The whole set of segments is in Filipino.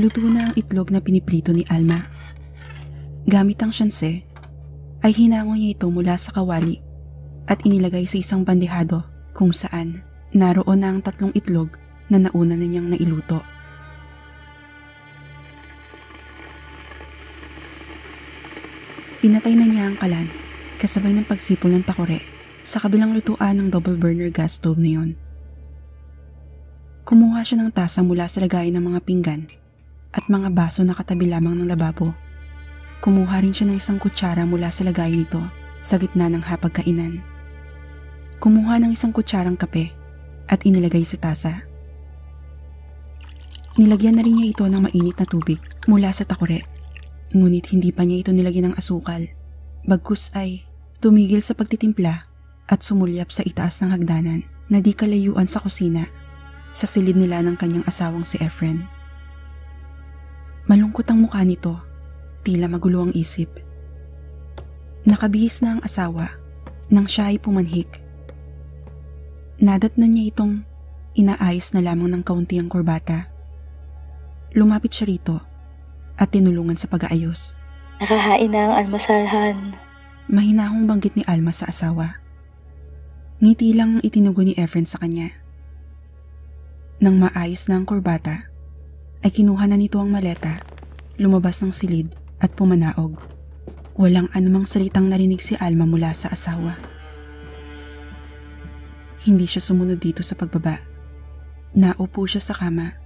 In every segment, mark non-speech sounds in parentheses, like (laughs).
Luto na ang itlog na piniprito ni Alma. Gamit ang syanse, ay hinango niya ito mula sa kawali at inilagay sa isang bandehado kung saan naroon na ang tatlong itlog na nauna na niyang nailuto. Pinatay na niya ang kalan kasabay ng pagsipol ng takore sa kabilang lutuan ng double burner gas stove na yon. Kumuha siya ng tasa mula sa lagayan ng mga pinggan at mga baso na katabi lamang ng lababo. Kumuha rin siya ng isang kutsara mula sa lagayan nito sa gitna ng hapagkainan. Kumuha ng isang kutsarang kape at inilagay sa tasa. Nilagyan na rin niya ito ng mainit na tubig mula sa takore Ngunit hindi pa niya ito nilagyan ng asukal. Bagkus ay tumigil sa pagtitimpla at sumulyap sa itaas ng hagdanan na di kalayuan sa kusina sa silid nila ng kanyang asawang si Efren. Malungkot ang mukha nito, tila magulo ang isip. Nakabihis na ang asawa nang siya ay pumanhik. Nadat na niya itong inaayos na lamang ng kaunti ang kurbata. Lumapit siya rito at tinulungan sa pag-aayos. Nakahain na ang almasalhan. Mahinahong banggit ni Alma sa asawa. Ngiti lang itinugo ni Efren sa kanya. Nang maayos na ang kurbata, ay kinuha na nito ang maleta, lumabas ng silid at pumanaog. Walang anumang salitang narinig si Alma mula sa asawa. Hindi siya sumunod dito sa pagbaba. Naupo siya sa kama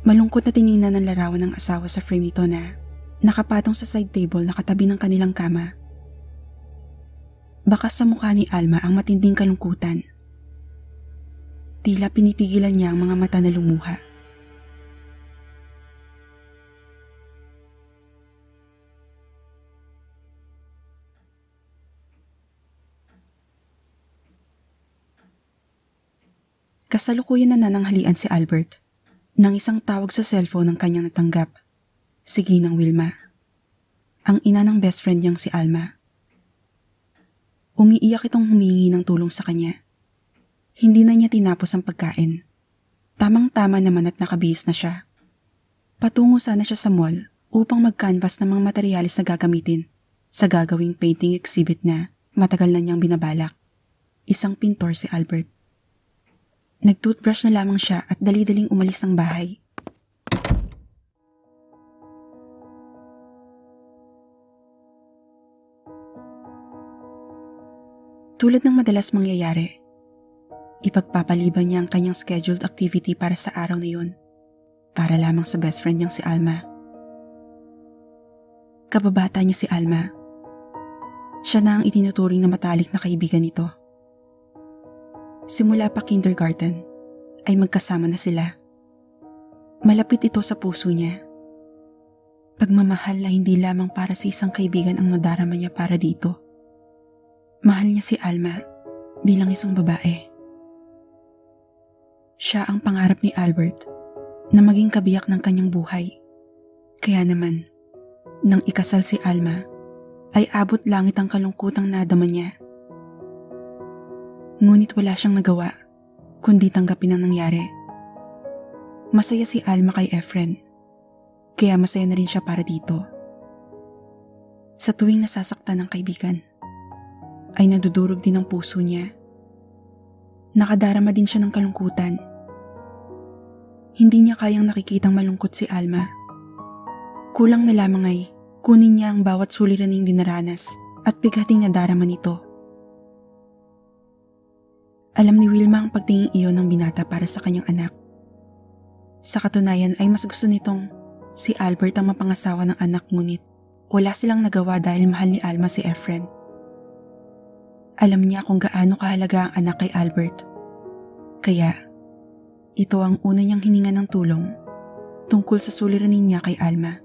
Malungkot na tiningnan ng larawan ng asawa sa frame nito na nakapatong sa side table na katabi ng kanilang kama. Bakas sa mukha ni Alma ang matinding kalungkutan. Tila pinipigilan niya ang mga mata na lumuha. Kasalukuyan na nananghalian si Albert nang isang tawag sa cellphone ng kanyang natanggap. Sige ng Wilma. Ang ina ng best friend niyang si Alma. Umiiyak itong humingi ng tulong sa kanya. Hindi na niya tinapos ang pagkain. Tamang-tama naman at nakabihis na siya. Patungo sana siya sa mall upang mag-canvas ng mga materialis na gagamitin sa gagawing painting exhibit na matagal na niyang binabalak. Isang pintor si Albert. Nag-toothbrush na lamang siya at dali-daling umalis ng bahay. Tulad ng madalas mangyayari, ipagpapaliban niya ang kanyang scheduled activity para sa araw na yun, para lamang sa best friend niyang si Alma. Kababata niya si Alma. Siya na ang itinuturing na matalik na kaibigan nito. Simula pa kindergarten ay magkasama na sila. Malapit ito sa puso niya. Pagmamahal na hindi lamang para sa isang kaibigan ang nadarama niya para dito. Mahal niya si Alma bilang isang babae. Siya ang pangarap ni Albert na maging kabiyak ng kanyang buhay. Kaya naman, nang ikasal si Alma, ay abot langit ang kalungkutang nadama niya Ngunit wala siyang nagawa, kundi tanggapin ang nangyari. Masaya si Alma kay Efren, kaya masaya na rin siya para dito. Sa tuwing nasasaktan ng kaibigan, ay nadudurog din ang puso niya. Nakadarama din siya ng kalungkutan. Hindi niya kayang nakikitang malungkot si Alma. Kulang na lamang ay kunin niya ang bawat suliraning dinaranas at bigating nadarama nito. Alam ni Wilma ang pagtingin iyon ng binata para sa kanyang anak. Sa katunayan ay mas gusto nitong si Albert ang mapangasawa ng anak ngunit wala silang nagawa dahil mahal ni Alma si Efren. Alam niya kung gaano kahalaga ang anak kay Albert. Kaya, ito ang una niyang hininga ng tulong tungkol sa suliranin niya kay Alma.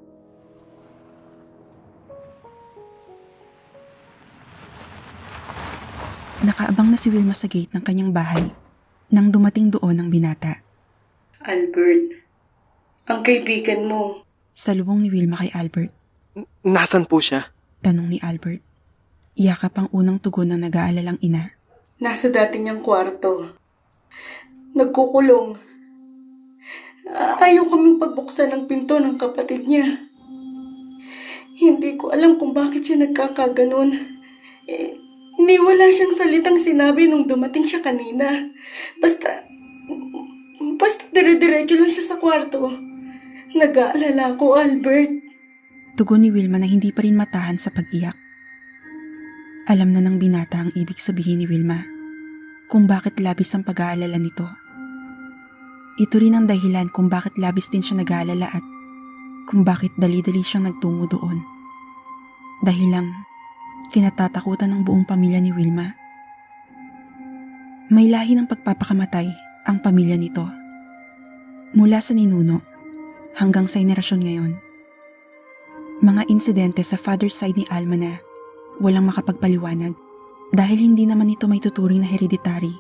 Na si Wilma sa gate ng kanyang bahay nang dumating doon ang binata. Albert, ang kaibigan mo. Salubong ni Wilma kay Albert. Nasaan po siya? Tanong ni Albert. Iyakap ang unang tugon ng nag-aalalang ina. Nasa dati niyang kwarto. Nagkukulong. Ayaw kaming pagbuksan ng pinto ng kapatid niya. Hindi ko alam kung bakit siya nagkakaganon. Eh, ni wala siyang salitang sinabi nung dumating siya kanina. Basta, basta dire-diretso lang siya sa kwarto. Nag-aalala ko, Albert. Tugon ni Wilma na hindi pa rin matahan sa pag-iyak. Alam na ng binata ang ibig sabihin ni Wilma kung bakit labis ang pag-aalala nito. Ito rin ang dahilan kung bakit labis din siya nag-aalala at kung bakit dali-dali siyang nagtungo doon. Dahil lang, kinatatakutan ng buong pamilya ni Wilma. May lahi ng pagpapakamatay ang pamilya nito. Mula sa ninuno hanggang sa henerasyon ngayon. Mga insidente sa father side ni Alma na walang makapagpaliwanag dahil hindi naman ito may tuturing na hereditary.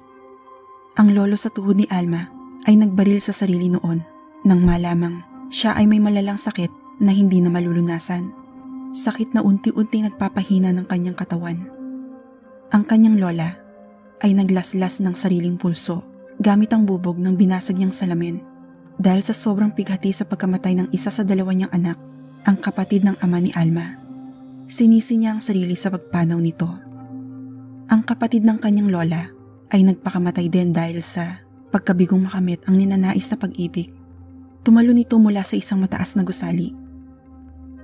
Ang lolo sa tuhod ni Alma ay nagbaril sa sarili noon nang malamang siya ay may malalang sakit na hindi na malulunasan. Sakit na unti-unti nagpapahina ng kanyang katawan. Ang kanyang lola ay naglaslas ng sariling pulso gamit ang bubog ng binasag niyang salamin. Dahil sa sobrang pighati sa pagkamatay ng isa sa dalawa niyang anak, ang kapatid ng ama ni Alma. Sinisi niya ang sarili sa pagpanaw nito. Ang kapatid ng kanyang lola ay nagpakamatay din dahil sa pagkabigong makamit ang ninanais na pag-ibig. Tumalo nito mula sa isang mataas na gusali.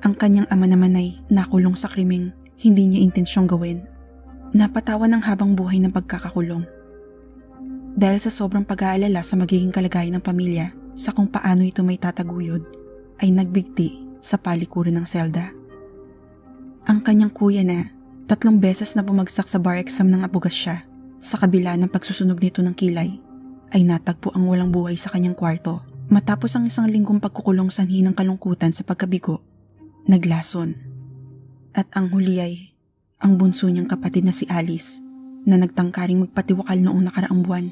Ang kanyang ama naman ay nakulong sa krimeng hindi niya intensyong gawin. Napatawan ng habang buhay ng pagkakakulong. Dahil sa sobrang pag-aalala sa magiging kalagayan ng pamilya sa kung paano ito may tataguyod, ay nagbigti sa palikuran ng selda. Ang kanyang kuya na tatlong beses na bumagsak sa bar exam ng abugas siya sa kabila ng pagsusunog nito ng kilay ay natagpo ang walang buhay sa kanyang kwarto matapos ang isang linggong pagkukulong sanhi ng kalungkutan sa pagkabigo. Naglason. At ang huli ay ang bunso niyang kapatid na si Alice na nagtangkaring magpatiwakal noong nakaraang buwan.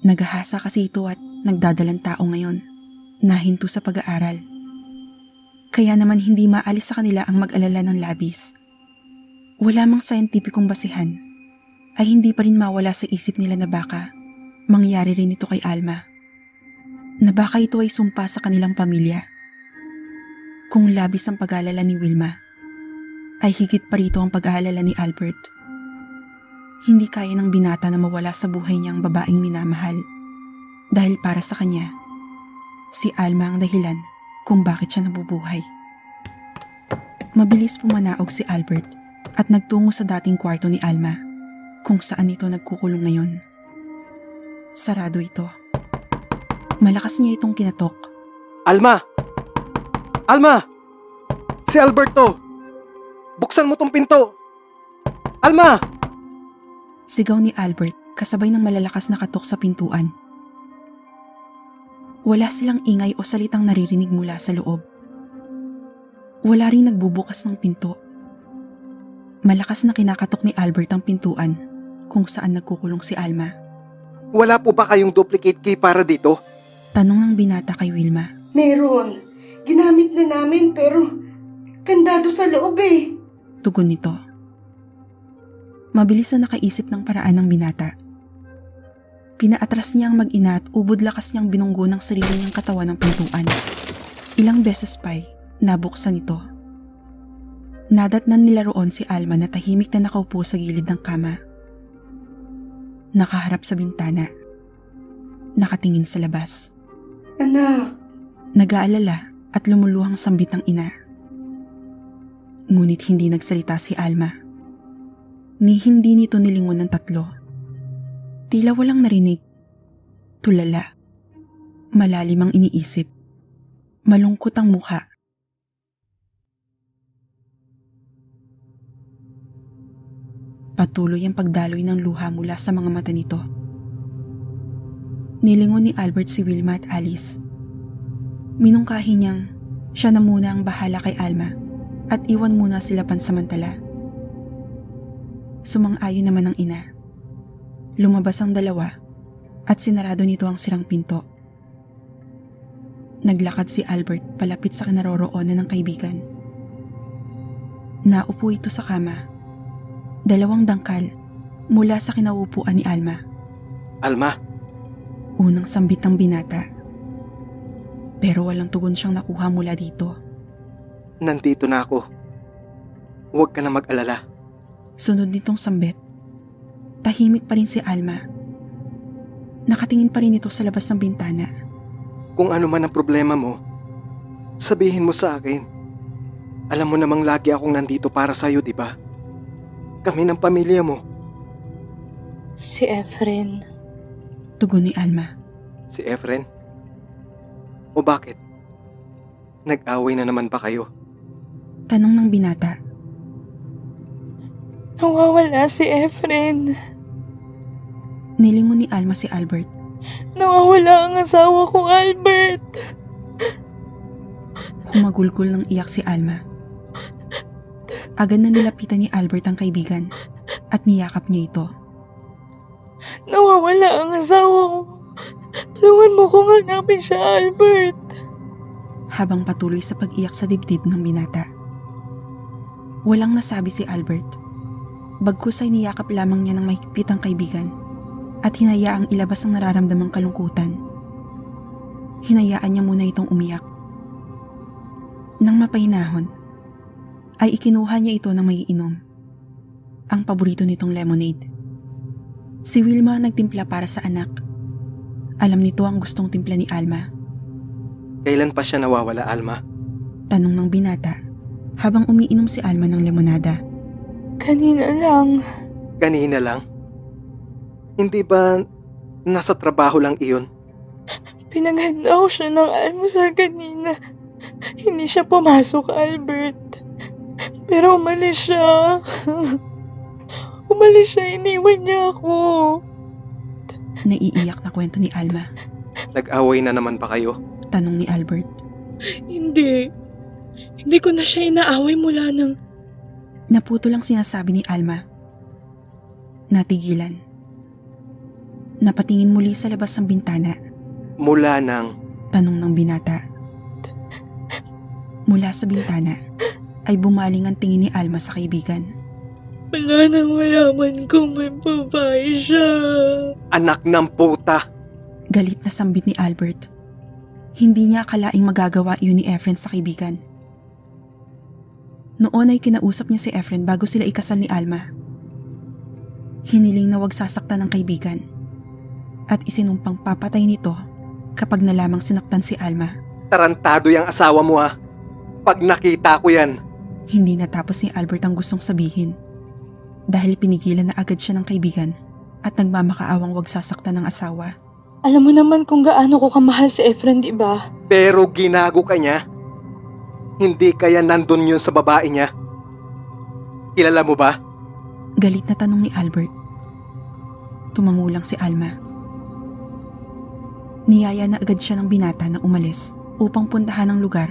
Nagahasa kasi ito at nagdadalang tao ngayon. Nahinto sa pag-aaral. Kaya naman hindi maalis sa kanila ang mag-alala ng labis. Wala mang scientificong basihan ay hindi pa rin mawala sa isip nila na baka mangyari rin ito kay Alma. Na baka ito ay sumpa sa kanilang pamilya. Kung labis ang pag-aalala ni Wilma, ay higit pa rito ang pag-aalala ni Albert. Hindi kaya ng binata na mawala sa buhay niya ang babaeng minamahal. Dahil para sa kanya, si Alma ang dahilan kung bakit siya nabubuhay. Mabilis pumanaog si Albert at nagtungo sa dating kwarto ni Alma kung saan ito nagkukulong ngayon. Sarado ito. Malakas niya itong kinatok. Alma! Alma! Si Alberto! Buksan mo tong pinto! Alma! Sigaw ni Albert kasabay ng malalakas na katok sa pintuan. Wala silang ingay o salitang naririnig mula sa loob. Wala ring nagbubukas ng pinto. Malakas na kinakatok ni Albert ang pintuan kung saan nagkukulong si Alma. Wala po ba kayong duplicate key para dito? Tanong ng binata kay Wilma. Meron. Ginamit na namin pero kandado sa loob eh. Tugon nito. Mabilis na nakaisip ng paraan ng binata. Pinaatras niya ang mag-ina at ubod lakas niyang binunggo ng sarili niyang katawan ng pintuan. Ilang beses pa'y nabuksan ito. Nadatnan nila roon si Alma na tahimik na nakaupo sa gilid ng kama. Nakaharap sa bintana. Nakatingin sa labas. Anak, Nag-aalala at lumuluhang sambit ng ina. Ngunit hindi nagsalita si Alma. Ni hindi nito nilingon ng tatlo. Tila walang narinig. Tulala. Malalim ang iniisip. Malungkot ang mukha. Patuloy ang pagdaloy ng luha mula sa mga mata nito. Nilingon ni Albert si Wilma at Alice. Minungkahi niyang siya na muna ang bahala kay Alma at iwan muna sila pansamantala. Sumang-ayon naman ang ina. Lumabas ang dalawa at sinarado nito ang sirang pinto. Naglakad si Albert palapit sa kinaroroonan ng kaibigan. Naupo ito sa kama. Dalawang dangkal mula sa kinauupuan ni Alma. Alma, Unang sambit ng binata. Pero walang tugon siyang nakuha mula dito. Nandito na ako. Huwag ka na mag-alala. Sunod nitong sambet. Tahimik pa rin si Alma. Nakatingin pa rin ito sa labas ng bintana. Kung ano man ang problema mo, sabihin mo sa akin. Alam mo namang lagi akong nandito para sa'yo, di ba? Kami ng pamilya mo. Si Efren. Tugon ni Alma. Si Efren? O bakit? Nag-away na naman ba kayo? Tanong ng binata. Nawawala si Efren. Nilingon ni Alma si Albert. Nawawala ang asawa ko, Albert. Humagulgol ng iyak si Alma. Agad na nilapitan ni Albert ang kaibigan at niyakap niya ito. Nawawala ang asawa ko. Tulungan mo kong hanapin siya, Albert. habang patuloy sa pag-iyak sa dibdib ng binata. Walang nasabi si Albert. Bagkus ay niyakap lamang niya ng mahigpit ang kaibigan at hinayaang ilabas ang nararamdamang kalungkutan. Hinayaan niya muna itong umiyak. Nang mapahinahon, ay ikinuha niya ito ng may inom. Ang paborito nitong lemonade. Si Wilma nagtimpla para sa anak. Alam nito ang gustong timpla ni Alma. Kailan pa siya nawawala, Alma? Tanong ng binata habang umiinom si Alma ng lemonada. Kanina lang. Kanina lang? Hindi ba nasa trabaho lang iyon? Pinaghanda ko siya ng almusal kanina. Hindi siya pumasok, Albert. Pero umalis siya. (laughs) umalis siya, iniwan niya ako. Naiiyak na kwento ni Alma. Nag-away na naman ba kayo? Tanong ni Albert. Hindi. Hindi ko na siya inaaway mula nang... Naputo lang sinasabi ni Alma. Natigilan. Napatingin muli sa labas ng bintana. Mula ng Tanong ng binata. Mula sa bintana ay bumaling ang tingin ni Alma sa kaibigan. Wala nang mayaman kung may babae siya. anak ng puta. Galit na sambit ni Albert. Hindi niya akalaing magagawa iyon ni Efren sa kaibigan. Noon ay kinausap niya si Efren bago sila ikasal ni Alma. Hiniling na wag sasaktan ng kaibigan at isinumpang papatay nito kapag nalamang sinaktan si Alma. Tarantado yung asawa mo ha. Pag nakita ko yan, Hindi natapos ni Albert ang gustong sabihin dahil pinigilan na agad siya ng kaibigan at nagmamakaawang wag sasaktan ng asawa. Alam mo naman kung gaano ko kamahal si Efren, di ba? pero ginago ka niya. Hindi kaya nandun yun sa babae niya. Kilala mo ba? Galit na tanong ni Albert. Tumangulang si Alma. Niyaya na agad siya ng binata na umalis upang puntahan ang lugar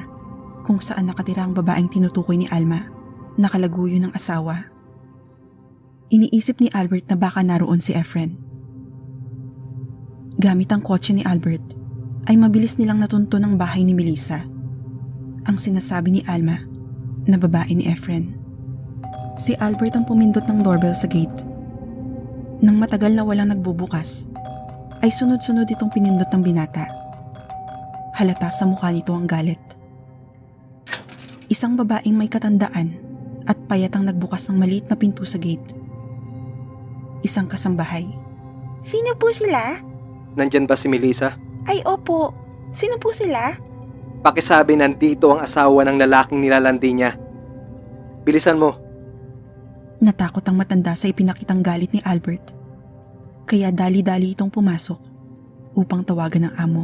kung saan nakatira ang babaeng tinutukoy ni Alma, nakalaguyo ng asawa. Iniisip ni Albert na baka naroon si Efren. Gamit ang kotse ni Albert, ay mabilis nilang natunto ng bahay ni Melissa. Ang sinasabi ni Alma na babae ni Efren. Si Albert ang pumindot ng doorbell sa gate. Nang matagal na walang nagbubukas, ay sunod-sunod itong pinindot ng binata. Halata sa mukha nito ang galit. Isang babaeng may katandaan at payatang nagbukas ng maliit na pinto sa gate. Isang kasambahay. Sino po sila? Nandyan ba si Melissa? Ay opo. Sino po sila? Pakisabi nandito ang asawa ng lalaking nilalandi niya. Bilisan mo. Natakot ang matanda sa ipinakitang galit ni Albert. Kaya dali-dali itong pumasok upang tawagan ng amo.